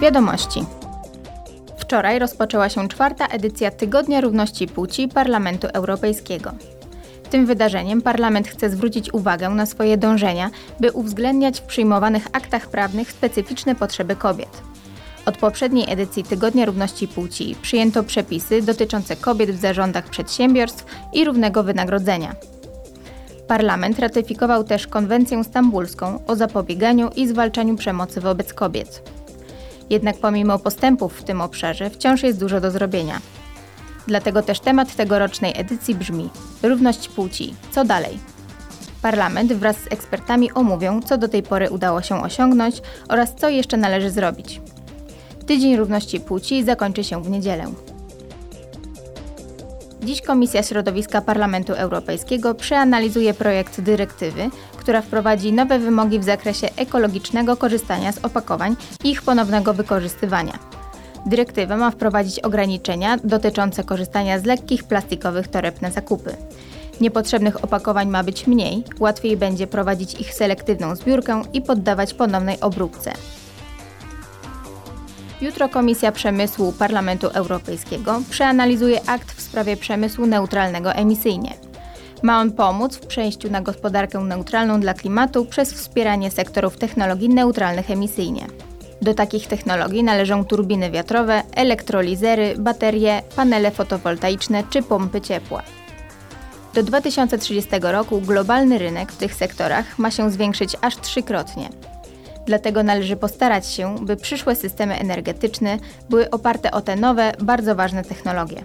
Wiadomości. Wczoraj rozpoczęła się czwarta edycja Tygodnia Równości Płci Parlamentu Europejskiego. Tym wydarzeniem Parlament chce zwrócić uwagę na swoje dążenia, by uwzględniać w przyjmowanych aktach prawnych specyficzne potrzeby kobiet. Od poprzedniej edycji Tygodnia Równości Płci przyjęto przepisy dotyczące kobiet w zarządach przedsiębiorstw i równego wynagrodzenia. Parlament ratyfikował też konwencję stambulską o zapobieganiu i zwalczaniu przemocy wobec kobiet. Jednak pomimo postępów w tym obszarze wciąż jest dużo do zrobienia. Dlatego też temat tegorocznej edycji brzmi: Równość płci. Co dalej? Parlament wraz z ekspertami omówią, co do tej pory udało się osiągnąć oraz co jeszcze należy zrobić. Tydzień Równości Płci zakończy się w niedzielę. Dziś Komisja Środowiska Parlamentu Europejskiego przeanalizuje projekt dyrektywy, która wprowadzi nowe wymogi w zakresie ekologicznego korzystania z opakowań i ich ponownego wykorzystywania. Dyrektywa ma wprowadzić ograniczenia dotyczące korzystania z lekkich plastikowych toreb na zakupy. Niepotrzebnych opakowań ma być mniej, łatwiej będzie prowadzić ich selektywną zbiórkę i poddawać ponownej obróbce. Jutro Komisja Przemysłu Parlamentu Europejskiego przeanalizuje akt w sprawie przemysłu neutralnego emisyjnie. Ma on pomóc w przejściu na gospodarkę neutralną dla klimatu przez wspieranie sektorów technologii neutralnych emisyjnie. Do takich technologii należą turbiny wiatrowe, elektrolizery, baterie, panele fotowoltaiczne czy pompy ciepła. Do 2030 roku globalny rynek w tych sektorach ma się zwiększyć aż trzykrotnie. Dlatego należy postarać się, by przyszłe systemy energetyczne były oparte o te nowe, bardzo ważne technologie.